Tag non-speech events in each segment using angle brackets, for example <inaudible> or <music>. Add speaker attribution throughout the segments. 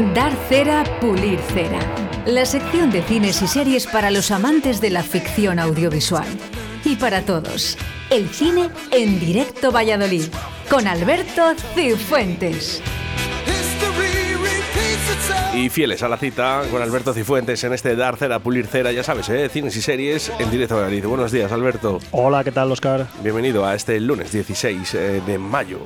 Speaker 1: Dar cera, pulir cera. La sección de cines y series para los amantes de la ficción audiovisual. Y para todos, el cine en directo Valladolid, con Alberto Cifuentes.
Speaker 2: Y fieles a la cita con Alberto Cifuentes en este Dar Cera, Pulir Cera, ya sabes, ¿eh? cines y series en directo Valladolid. Buenos días, Alberto.
Speaker 3: Hola, ¿qué tal, Oscar?
Speaker 2: Bienvenido a este lunes 16 eh, de mayo.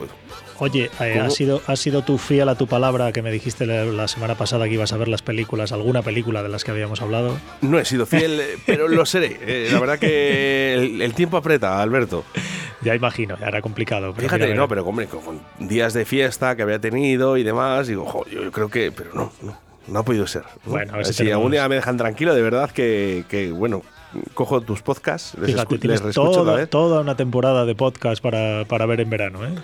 Speaker 3: Oye, eh, ¿has, sido, ¿has sido tú fiel a tu palabra que me dijiste la, la, semana pasada que ibas a ver las películas, alguna película de las que habíamos hablado?
Speaker 2: No he sido fiel, eh, pero lo seré. Eh, la verdad que el, el, tiempo aprieta, Alberto.
Speaker 3: Ya imagino, era complicado.
Speaker 2: Pero Fíjate, no, pero hombre, con días de fiesta que había tenido y demás, digo, jo, yo creo que, pero no, no, no ha podido ser.
Speaker 3: Bueno, a ver
Speaker 2: si,
Speaker 3: si tenemos...
Speaker 2: algún día me dejan tranquilo, de verdad que, que bueno, cojo tus podcasts, les,
Speaker 3: Fíjate,
Speaker 2: escu
Speaker 3: tienes
Speaker 2: les reescucho
Speaker 3: toda,
Speaker 2: vez.
Speaker 3: toda una temporada de podcast para, para ver en verano, ¿eh?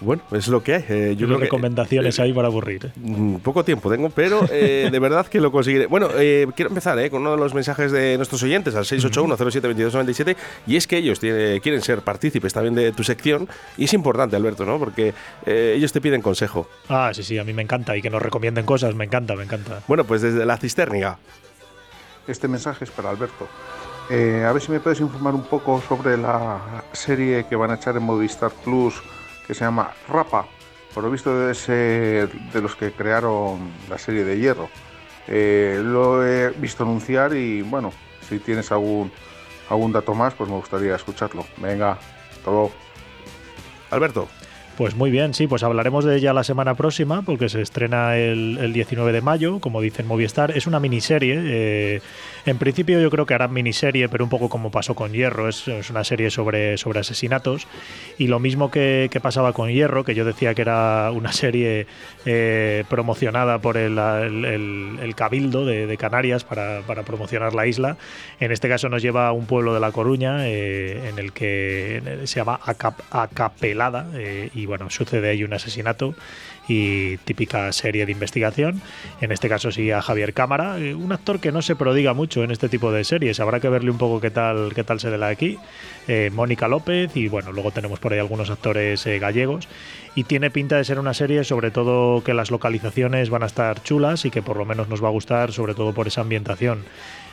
Speaker 2: Bueno, es lo que hay. Eh, yo creo
Speaker 3: recomendaciones
Speaker 2: que,
Speaker 3: ahí para aburrir. ¿eh?
Speaker 2: Poco tiempo tengo, pero eh, <laughs> de verdad que lo conseguiré. Bueno, eh, quiero empezar eh, con uno de los mensajes de nuestros oyentes al 681-07-2297 y es que ellos tiene, quieren ser partícipes también de tu sección y es importante, Alberto, ¿no? Porque eh, ellos te piden consejo.
Speaker 3: Ah, sí, sí, a mí me encanta y que nos recomienden cosas, me encanta, me encanta.
Speaker 2: Bueno, pues desde la cisterniga.
Speaker 4: Este mensaje es para Alberto. Eh, a ver si me puedes informar un poco sobre la serie que van a echar en Movistar Plus que se llama Rapa, por lo visto debe ser de los que crearon la serie de Hierro. Eh, lo he visto anunciar y bueno, si tienes algún, algún dato más, pues me gustaría escucharlo. Venga, hasta luego.
Speaker 2: Alberto.
Speaker 3: Pues muy bien, sí, pues hablaremos de ella la semana próxima porque se estrena el, el 19 de mayo, como dicen Movistar. Es una miniserie. Eh, en principio yo creo que harán miniserie, pero un poco como pasó con Hierro. Es, una serie sobre, asesinatos. Y lo mismo que, pasaba con Hierro, que yo decía que era una serie eh, promocionada por el, Cabildo de, Canarias para, promocionar la isla. En este caso nos lleva a un pueblo de La Coruña eh, en el que se llama Acap Acapelada. Y bueno, sucede ahí un asesinato y típica serie de investigación. En este caso sí a Javier Cámara, un actor que no se prodiga mucho en este tipo de series. Habrá que verle un poco qué tal, qué tal se le da aquí. Eh, Mónica López y bueno, luego tenemos por ahí algunos actores eh, gallegos. Y tiene pinta de ser una serie, sobre todo que las localizaciones van a estar chulas y que por lo menos nos va a gustar, sobre todo por esa ambientación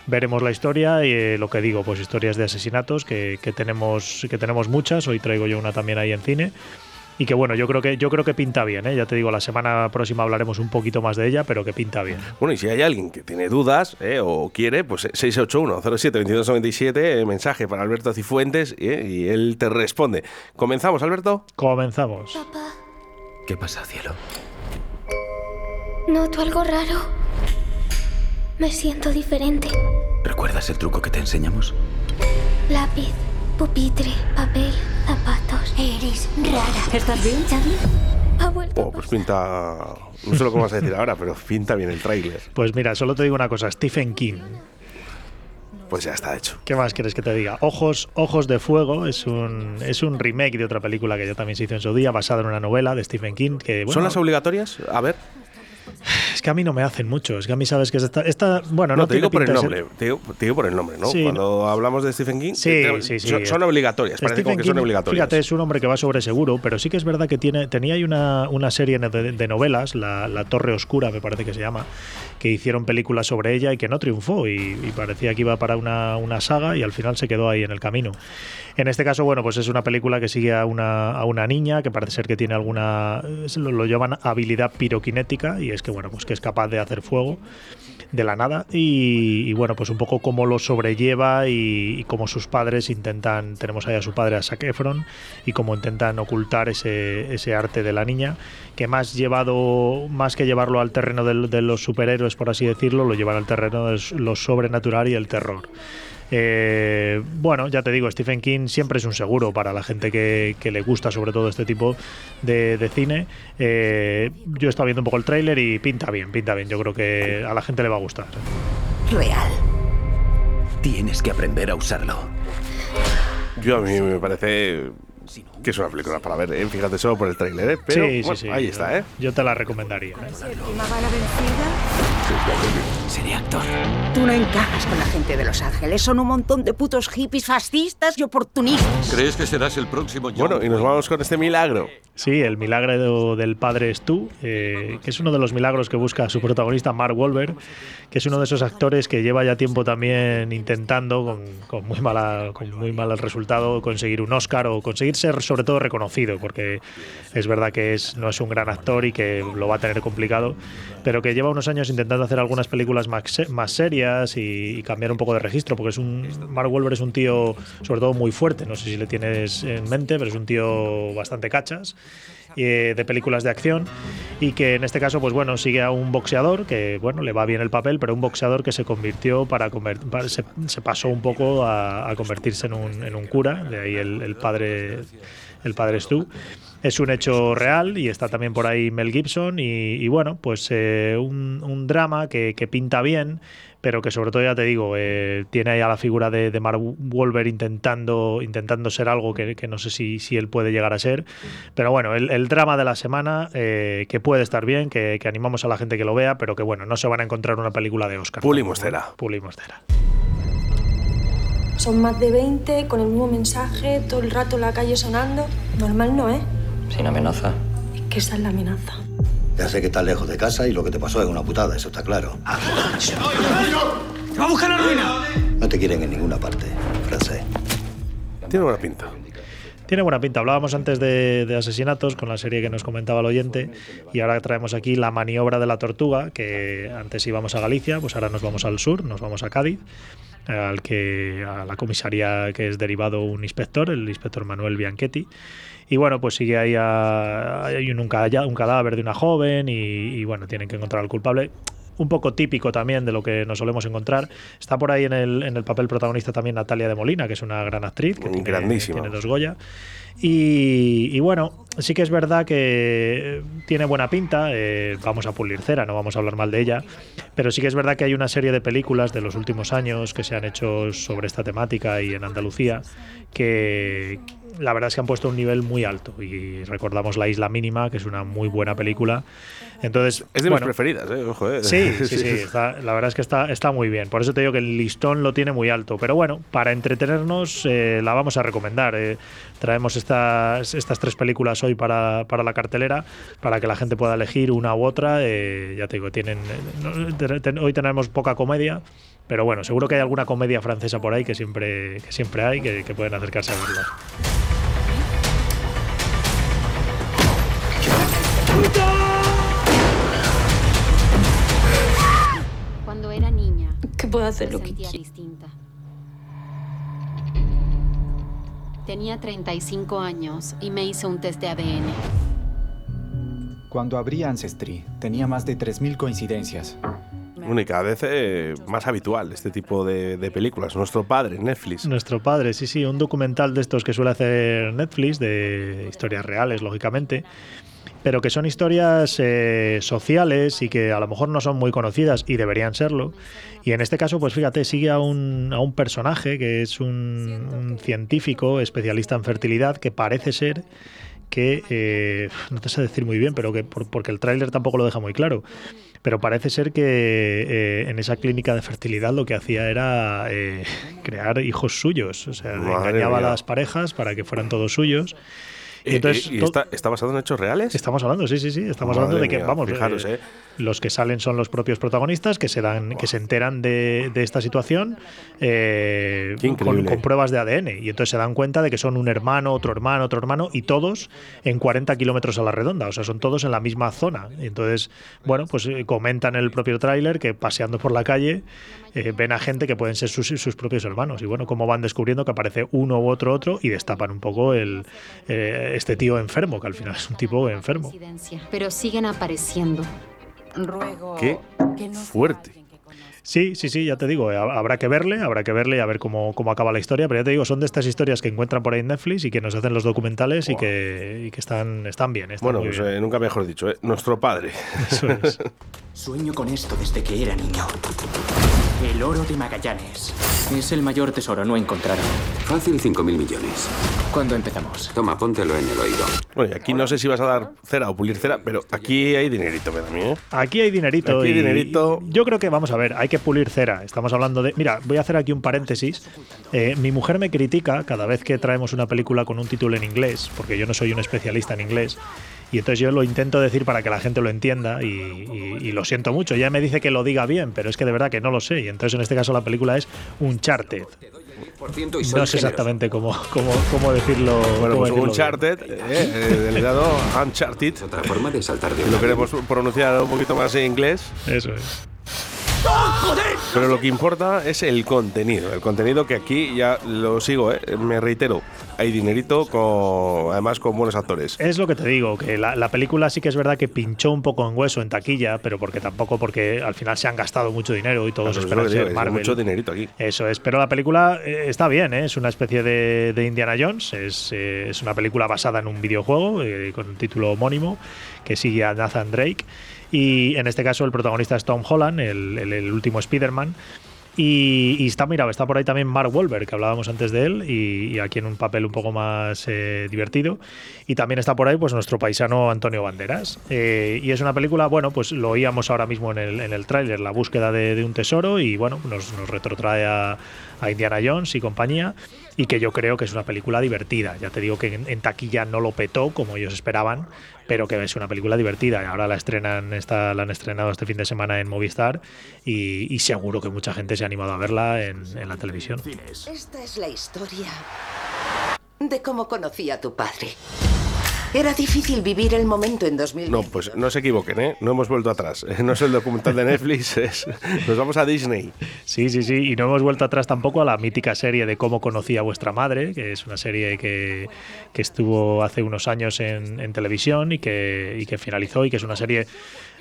Speaker 3: veremos la historia y eh, lo que digo, pues historias de asesinatos que, tenemos, que tenemos muchas. Hoy traigo yo una también ahí en cine y que bueno, yo creo que yo creo que pinta bien, ¿eh? ya te digo, la semana próxima hablaremos un poquito más de ella, pero que pinta bien.
Speaker 2: Bueno, y si hay alguien que tiene dudas ¿eh? o quiere, pues 681-07-2297, eh, mensaje para Alberto Cifuentes ¿eh? y él te responde. ¿Comenzamos, Alberto?
Speaker 3: Comenzamos.
Speaker 5: Papá.
Speaker 6: ¿Qué pasa, cielo?
Speaker 5: Noto algo raro. Me siento diferente.
Speaker 6: ¿Recuerdas el truco que te enseñamos?
Speaker 5: Lápiz, pupitre, papel, zapatos.
Speaker 7: Eres rara. ¿Estás bien, Charlie?
Speaker 5: Ha vuelto.
Speaker 2: Oh, pues pinta. No sé lo que vas a decir ahora, pero pinta bien el tráiler.
Speaker 3: Pues mira, solo te digo una cosa: Stephen King.
Speaker 2: Pues ya está hecho.
Speaker 3: ¿Qué más quieres que te diga? Ojos, Ojos de Fuego es un, es un remake de otra película que ya también se hizo en su día, basada en una novela de Stephen King. Que, bueno,
Speaker 2: ¿Son las obligatorias? A ver.
Speaker 3: Es que a mí no me hacen mucho. Es que a mí sabes que esta. esta bueno,
Speaker 2: no,
Speaker 3: no
Speaker 2: te digo por el nombre. Te, digo, te, digo, por el nombre, ¿no?
Speaker 3: Sí,
Speaker 2: Cuando no. hablamos de Stephen King,
Speaker 3: sí,
Speaker 2: te,
Speaker 3: sí, sí.
Speaker 2: Son, son, obligatorias. Parece
Speaker 3: Stephen
Speaker 2: como que
Speaker 3: King,
Speaker 2: son obligatorias.
Speaker 3: Fíjate, es un hombre que va sobre seguro, pero sí que es verdad que tiene, tenía ahí una, una serie de, de novelas, la, la, Torre Oscura, me parece que se llama, que hicieron películas sobre ella y que no triunfó. Y, y parecía que iba para una, una, saga y al final se quedó ahí en el camino. En este caso, bueno, pues es una película que sigue a una, a una niña que parece ser que tiene alguna. Lo, lo llaman habilidad piroquinética y es que, bueno, pues que es capaz de hacer fuego de la nada y, bueno pues un poco cómo lo sobrelleva y, y cómo sus padres intentan tenemos ahí a su padre a Zac Efron y cómo intentan ocultar ese, ese arte de la niña que más llevado más que llevarlo al terreno de, de los superhéroes por así decirlo lo llevan al terreno de lo sobrenatural y el terror eh, bueno, ya te digo, Stephen King siempre es un seguro para la gente que, que le gusta sobre todo este tipo de, de cine. Eh, yo he estado viendo un poco el tráiler y pinta bien, pinta bien. Yo creo que a la gente le va a gustar.
Speaker 7: Real.
Speaker 6: Tienes que aprender a usarlo.
Speaker 2: Yo a mí me parece Que es una película para ver, ¿eh? fíjate solo por el tráiler, ¿eh? Pero
Speaker 3: sí,
Speaker 2: bueno,
Speaker 3: sí, sí.
Speaker 2: ahí está, ¿eh?
Speaker 3: Yo te la recomendaría. ¿eh?
Speaker 6: Seré actor.
Speaker 7: Tú no encajas con la gente de Los Ángeles. Son un montón de putos hippies fascistas y oportunistas.
Speaker 8: ¿Crees que serás el próximo John
Speaker 2: Bueno, y nos vamos con este milagro.
Speaker 3: Sí, el milagro del padre Stu, eh, que es uno de los milagros que busca su protagonista Mark Wahlberg, que es uno de esos actores que lleva ya tiempo también intentando, con, con muy mala, con muy mal resultado, conseguir un Oscar o conseguir ser sobre todo reconocido, porque es verdad que es, no es un gran actor y que lo va a tener complicado, pero que lleva unos años intentando hacer algunas películas más, más serias y, y cambiar un poco de registro, porque es un Mark Wahlberg es un tío sobre todo muy fuerte, no sé si le tienes en mente, pero es un tío bastante cachas eh, de películas de acción y que en este caso pues bueno sigue a un boxeador que bueno le va bien el papel pero un boxeador que se convirtió para, conver- para- se, se pasó un poco a, a convertirse en un, en un cura. De ahí el, el padre el padre Stu es un hecho real y está también por ahí Mel Gibson y, y bueno pues eh, un, un drama que, que pinta bien pero que sobre todo ya te digo eh, tiene ahí a la figura de, de Mark Wahlberg intentando intentando ser algo que, que no sé si, si él puede llegar a ser pero bueno el, el drama de la semana eh, que puede estar bien que, que animamos a la gente que lo vea pero que bueno no se van a encontrar una película de Oscar
Speaker 2: Pulimos
Speaker 3: tampoco, ¿eh?
Speaker 2: cera.
Speaker 3: pulimos cera
Speaker 5: Son más de 20 con el mismo mensaje, todo el rato en la calle sonando. Normal no, ¿eh?
Speaker 9: Sin amenaza.
Speaker 5: Es que esa es la amenaza.
Speaker 10: Ya sé que estás lejos de casa y lo que te pasó es una putada, eso está claro.
Speaker 9: ¡Va a buscar la ruina!
Speaker 10: No te quieren en ninguna parte, francés.
Speaker 2: Tiene buena pinta.
Speaker 3: Tiene buena pinta. Hablábamos antes de, de asesinatos con la serie que nos comentaba el oyente y ahora traemos aquí la maniobra de la tortuga, que antes íbamos a Galicia, pues ahora nos vamos al sur, nos vamos a Cádiz, al que a la comisaría que es derivado un inspector, el inspector Manuel Bianchetti. Y bueno, pues sigue ahí a- hay un, cadáver de una joven y bueno, tienen que encontrar al culpable un poco típico también de lo que nos solemos encontrar. Está por ahí en el, en el papel protagonista también Natalia de Molina, que es una gran actriz, que
Speaker 2: Grandísima.
Speaker 3: tiene dos Goya. Y, y bueno, sí que es verdad que tiene buena pinta, eh, vamos a pulir cera, no vamos a hablar mal de ella, pero sí que es verdad que hay una serie de películas de los últimos años que se han hecho sobre esta temática y en Andalucía que la verdad es que han puesto un nivel muy alto y recordamos La Isla Mínima, que es una muy buena película. Entonces,
Speaker 2: Es de
Speaker 3: bueno,
Speaker 2: mis preferidas, ¿eh? Ojo, ¿eh?
Speaker 3: Sí, <laughs> sí, sí. está- la verdad es que está, está muy bien. Por eso te digo que el listón lo tiene muy alto. Pero bueno, para entretenernos eh, la vamos a recomendar. eh. traemos estas, estas tres películas hoy para, para la cartelera, para que la gente pueda elegir una u otra. eh, ya te digo, tienen, hoy tenemos poca comedia. Pero bueno, seguro que hay alguna comedia francesa por ahí que siempre, que siempre hay, que, que pueden acercarse a verla.
Speaker 5: Puedo hacer lo que quiera.
Speaker 11: distinta. Tenía 35 años y me hice un test de ADN.
Speaker 9: Cuando abrí Ancestry, tenía más de 3.000 coincidencias.
Speaker 2: Y cada vez eh, más habitual este tipo de, películas. Nuestro padre, Netflix.
Speaker 3: Nuestro padre, sí, sí, un documental de estos que suele hacer Netflix, de historias reales, lógicamente, pero que son historias eh, sociales y que a lo mejor no son muy conocidas y deberían serlo. Y en este caso, pues fíjate, sigue a un, a un personaje que es un, un científico especialista en fertilidad que parece ser que, eh, no te sé decir muy bien, pero que por- porque el tráiler tampoco lo deja muy claro, pero parece ser que eh, en esa clínica de fertilidad lo que hacía era eh, crear hijos suyos, o sea,
Speaker 2: Madre
Speaker 3: engañaba
Speaker 2: mía.
Speaker 3: a las parejas para que fueran todos suyos. Y entonces,
Speaker 2: ¿y está, está basado en hechos reales?
Speaker 3: Estamos hablando, sí, sí, sí. Estamos
Speaker 2: Madre
Speaker 3: hablando de que,
Speaker 2: mía,
Speaker 3: vamos,
Speaker 2: fijaros,
Speaker 3: eh,
Speaker 2: eh.
Speaker 3: los que salen son los propios protagonistas que se dan, que se enteran de, de esta situación eh, con, con pruebas de ADN. Y entonces se dan cuenta de que son un hermano, otro hermano, otro hermano, y todos en 40 kilómetros a la redonda. O sea, son todos en la misma zona. Y entonces, bueno, pues eh, comentan en el propio tráiler que paseando por la calle eh, ven a gente que pueden ser sus, sus propios hermanos. Y bueno, cómo van descubriendo que aparece uno u otro otro y destapan un poco el, eh, este tío enfermo, que al final es un tipo enfermo.
Speaker 11: Pero siguen apareciendo.
Speaker 7: Ruego.
Speaker 2: Qué
Speaker 7: que no sea
Speaker 2: fuerte.
Speaker 3: Sí, sí, sí, ya te digo, eh, ha- habrá que verle, habrá que verle y a ver cómo, cómo acaba la historia, pero ya te digo, son de estas historias que encuentran por ahí en Netflix y que nos hacen los documentales y
Speaker 2: Buah.
Speaker 3: que, y que están, están bien. Están
Speaker 2: Bueno,
Speaker 3: muy
Speaker 2: pues
Speaker 3: bien.
Speaker 2: eh, nunca mejor dicho, ¿eh? Nuestro padre.
Speaker 3: Eso es. <laughs>
Speaker 6: Sueño con esto desde que era niño. El oro de Magallanes. Es el mayor tesoro no encontrado.
Speaker 8: Fácil 5.000 millones.
Speaker 6: ¿Cuándo empezamos?
Speaker 8: Toma, póntelo en el oído.
Speaker 2: Bueno, y aquí no sé si vas a dar cera o pulir cera, pero aquí hay dinerito, me da a mí, ¿eh?
Speaker 3: Aquí hay dinerito.
Speaker 2: Aquí hay dinerito.
Speaker 3: Yo creo que, vamos a ver, hay que pulir cera. Estamos hablando de. Mira, voy a hacer aquí un paréntesis. Eh, mi mujer me critica cada vez que traemos una película con un título en inglés, porque yo no soy un especialista en inglés. Y entonces yo lo intento decir para que la gente lo entienda y, y- y lo siento mucho. Ya me dice que lo diga bien, pero es que de verdad que no lo sé. Y entonces en este caso la película es
Speaker 8: ciento y
Speaker 3: No sé exactamente cómo, cómo, cómo decirlo.
Speaker 2: Bueno,
Speaker 3: cómo
Speaker 2: pues
Speaker 3: decirlo
Speaker 2: Uncharted, eh, eh, delegado Uncharted.
Speaker 8: Otra forma de saltar de
Speaker 2: Lo queremos pronunciar un poquito más en inglés.
Speaker 3: Eso es.
Speaker 2: Pero lo que importa es el contenido. El contenido que aquí ya lo sigo, ¿eh? me reitero. Hay dinerito, con, además con buenos actores.
Speaker 3: Es lo que te digo, que la, la película sí que es verdad que pinchó un poco en hueso en taquilla, pero porque tampoco porque al final se han gastado mucho dinero y todos
Speaker 2: Claro,
Speaker 3: esperan ser Marvel.
Speaker 2: mucho dinerito aquí.
Speaker 3: Eso es, pero la película eh, está bien, ¿eh? es una especie de, de Indiana Jones, es, eh, es una película basada en un videojuego con un título homónimo que sigue a Nathan Drake y en este caso el protagonista es Tom Holland, el, el- último Spider-Man. Y, está, mira, está por ahí también Mark Wahlberg, que hablábamos antes de él, y, aquí en un papel un poco más eh, divertido. Y también está por ahí pues nuestro paisano Antonio Banderas. Eh, y es una película, bueno, pues lo oíamos ahora mismo en el, en el tráiler, la búsqueda de, un tesoro, y bueno, nos, retrotrae a, Indiana Jones y compañía, y que yo creo que es una película divertida. Ya te digo que en taquilla no lo petó como ellos esperaban, pero que es una película divertida. Y ahora la estrenan, esta, la han estrenado este fin de semana en Movistar, y, seguro que mucha gente se ha animado a verla en la televisión.
Speaker 7: Esta es la historia de cómo conocí a tu padre. Era difícil vivir el momento en 2000.
Speaker 2: No, pues no se equivoquen, ¿eh? No hemos vuelto atrás. <laughs> No es el documental de Netflix, <laughs> es, nos vamos a Disney.
Speaker 3: Sí, sí, sí. Y no hemos vuelto atrás tampoco a la mítica serie de Cómo conocí a vuestra madre, que es una serie que, que estuvo hace unos años en, en televisión y que, y que finalizó y que es una serie...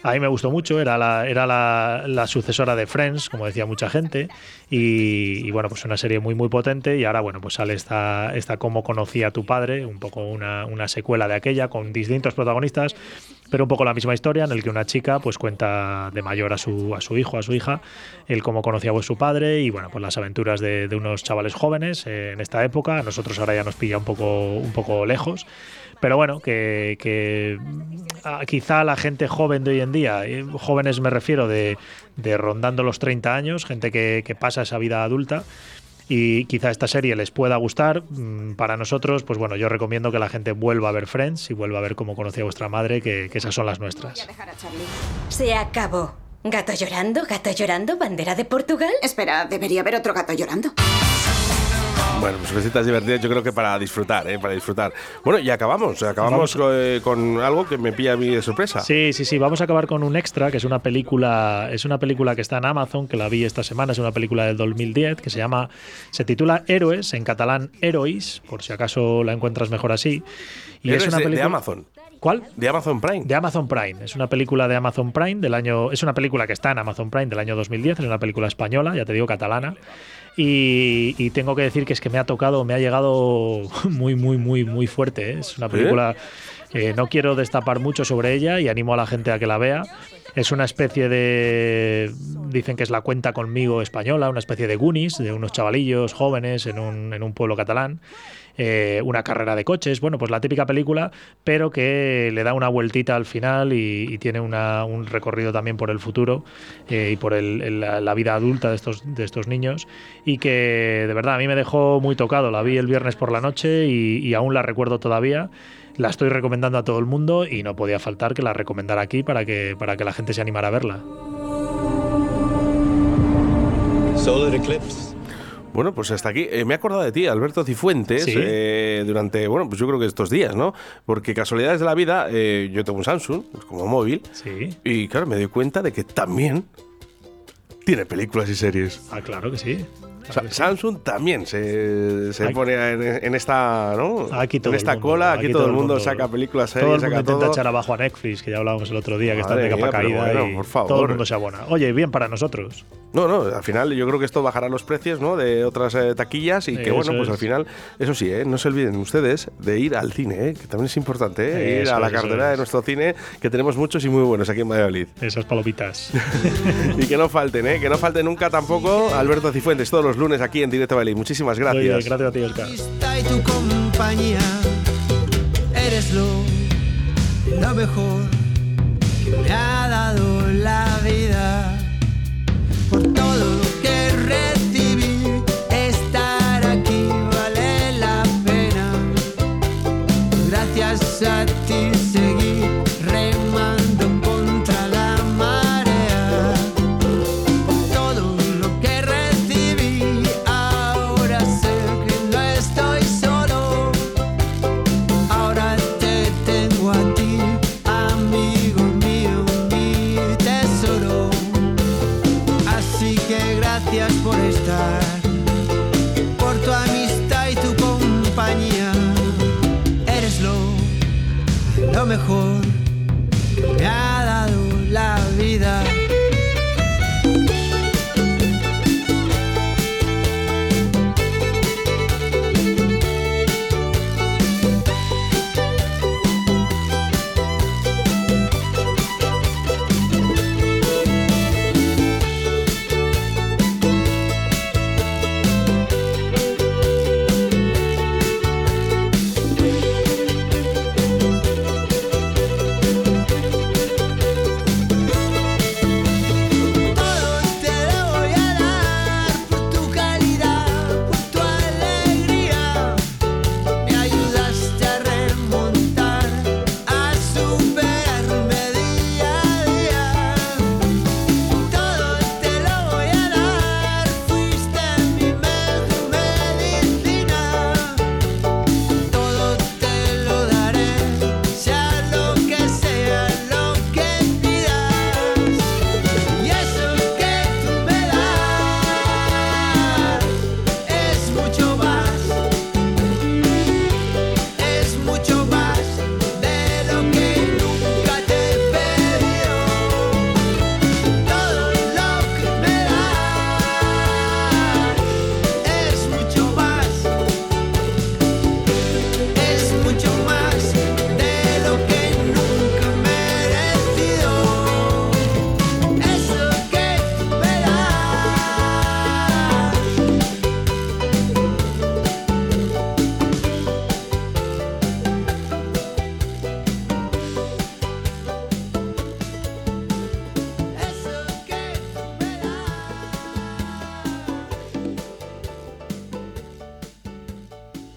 Speaker 3: A mí me gustó mucho, era la, era la, sucesora de Friends, como decía mucha gente, y, bueno, pues una serie muy muy potente y ahora bueno, pues sale esta, esta Cómo conocí a tu padre, un poco una, una secuela de aquella con distintos protagonistas, pero un poco la misma historia en el que una chica pues cuenta de mayor a su, a su hijo, a su hija, el cómo conocía a su padre y bueno, pues las aventuras de, de unos chavales jóvenes eh, en esta época. A nosotros ahora ya nos pilla un poco, un poco lejos. Pero bueno, que, ah, quizá la gente joven de hoy en día, eh, jóvenes me refiero de, de rondando los 30 años, gente que, que pasa esa vida adulta, y quizá esta serie les pueda gustar. Mm, Para nosotros, pues bueno, yo recomiendo que la gente vuelva a ver Friends y vuelva a ver cómo conocí a vuestra madre, que, que esas son las nuestras.
Speaker 12: Se acabó. ¿Gato llorando? ¿Gato llorando? ¿Bandera de Portugal?
Speaker 7: Espera, debería haber otro gato llorando.
Speaker 2: Bueno, pues cositas divertidas yo creo que para disfrutar, ¿eh? Para disfrutar. Bueno, y acabamos. Acabamos eh, con algo que me pilla a mí de sorpresa.
Speaker 3: Sí, sí, sí. Vamos a acabar con un extra, que es una película, es una película que está en Amazon, que la vi esta semana, es una película del 2010, que se llama, se titula Héroes, en catalán Herois, por si acaso la encuentras mejor así. Y
Speaker 2: Héroes
Speaker 3: es una
Speaker 2: de- de
Speaker 3: película
Speaker 2: Amazon.
Speaker 3: ¿Cuál?
Speaker 2: De Amazon Prime.
Speaker 3: De Amazon Prime. Es una película de Amazon Prime del año. Es una película que está en Amazon Prime del año 2010. Es una película española, ya te digo, catalana. Y, y tengo que decir que es que me ha tocado, me ha llegado <laughs> muy, muy, muy, muy fuerte. ¿eh? Es una película. eh, no quiero destapar mucho sobre ella y animo a la gente a que la vea. Es una especie de. Dicen que es la cuenta conmigo española, una especie de Goonies, de unos chavalillos jóvenes en un, en un pueblo catalán. Eh, una carrera de coches, bueno, pues la típica película, pero que le da una vueltita al final y, tiene un recorrido también por el futuro eh, y por la, vida adulta de estos, de estos niños y que de verdad a mí me dejó muy tocado. La vi el viernes por la noche y, y aún la recuerdo todavía. La estoy recomendando a todo el mundo y no podía faltar que la recomendara aquí para que, para que la gente se animara a verla.
Speaker 13: Solar Eclipse.
Speaker 2: Bueno, pues hasta aquí. Eh, me he acordado de ti, Alberto Cifuentes,
Speaker 3: Sí.
Speaker 2: eh, durante, bueno, pues yo creo que estos días, ¿no? Porque casualidades de la vida, eh, yo tengo un Samsung, pues como móvil,
Speaker 3: Sí.
Speaker 2: y claro, me doy cuenta de que también tiene películas y series.
Speaker 3: Ah, claro que sí.
Speaker 2: Sa- Samsung también se, se
Speaker 3: Aquí-
Speaker 2: pone en, en esta, ¿no?
Speaker 3: Aquí todo
Speaker 2: en esta
Speaker 3: mundo,
Speaker 2: cola, aquí, todo el mundo, saca películas, series,
Speaker 3: Todo el mundo
Speaker 2: saca
Speaker 3: intenta
Speaker 2: todo.
Speaker 3: echar abajo a Netflix, que ya hablábamos el otro día, que están
Speaker 2: Madre
Speaker 3: de capa
Speaker 2: mía,
Speaker 3: caída
Speaker 2: bueno,
Speaker 3: y
Speaker 2: por favor.
Speaker 3: todo el mundo se abona. Oye, bien para nosotros.
Speaker 2: No, no, al final yo creo que esto bajará los precios ¿no? de otras eh, taquillas y que
Speaker 3: Eso
Speaker 2: bueno, pues
Speaker 3: es.
Speaker 2: al final, eso sí, ¿eh? no se olviden ustedes de ir al cine, ¿eh? que también es importante, ¿eh? ir a la cartera de
Speaker 3: es.
Speaker 2: nuestro cine, que tenemos muchos y muy buenos aquí en Valladolid.
Speaker 3: Esas palomitas. <laughs>
Speaker 2: y que no falten, ¿eh? que no falte nunca tampoco Alberto Cifuentes todos los lunes aquí en Directo Valladolid. Muchísimas
Speaker 3: Muy bien,
Speaker 2: gracias.
Speaker 3: gracias a ti, Oscar.
Speaker 14: y tu compañía. Eres lo, lo mejor que me ha dado la mejor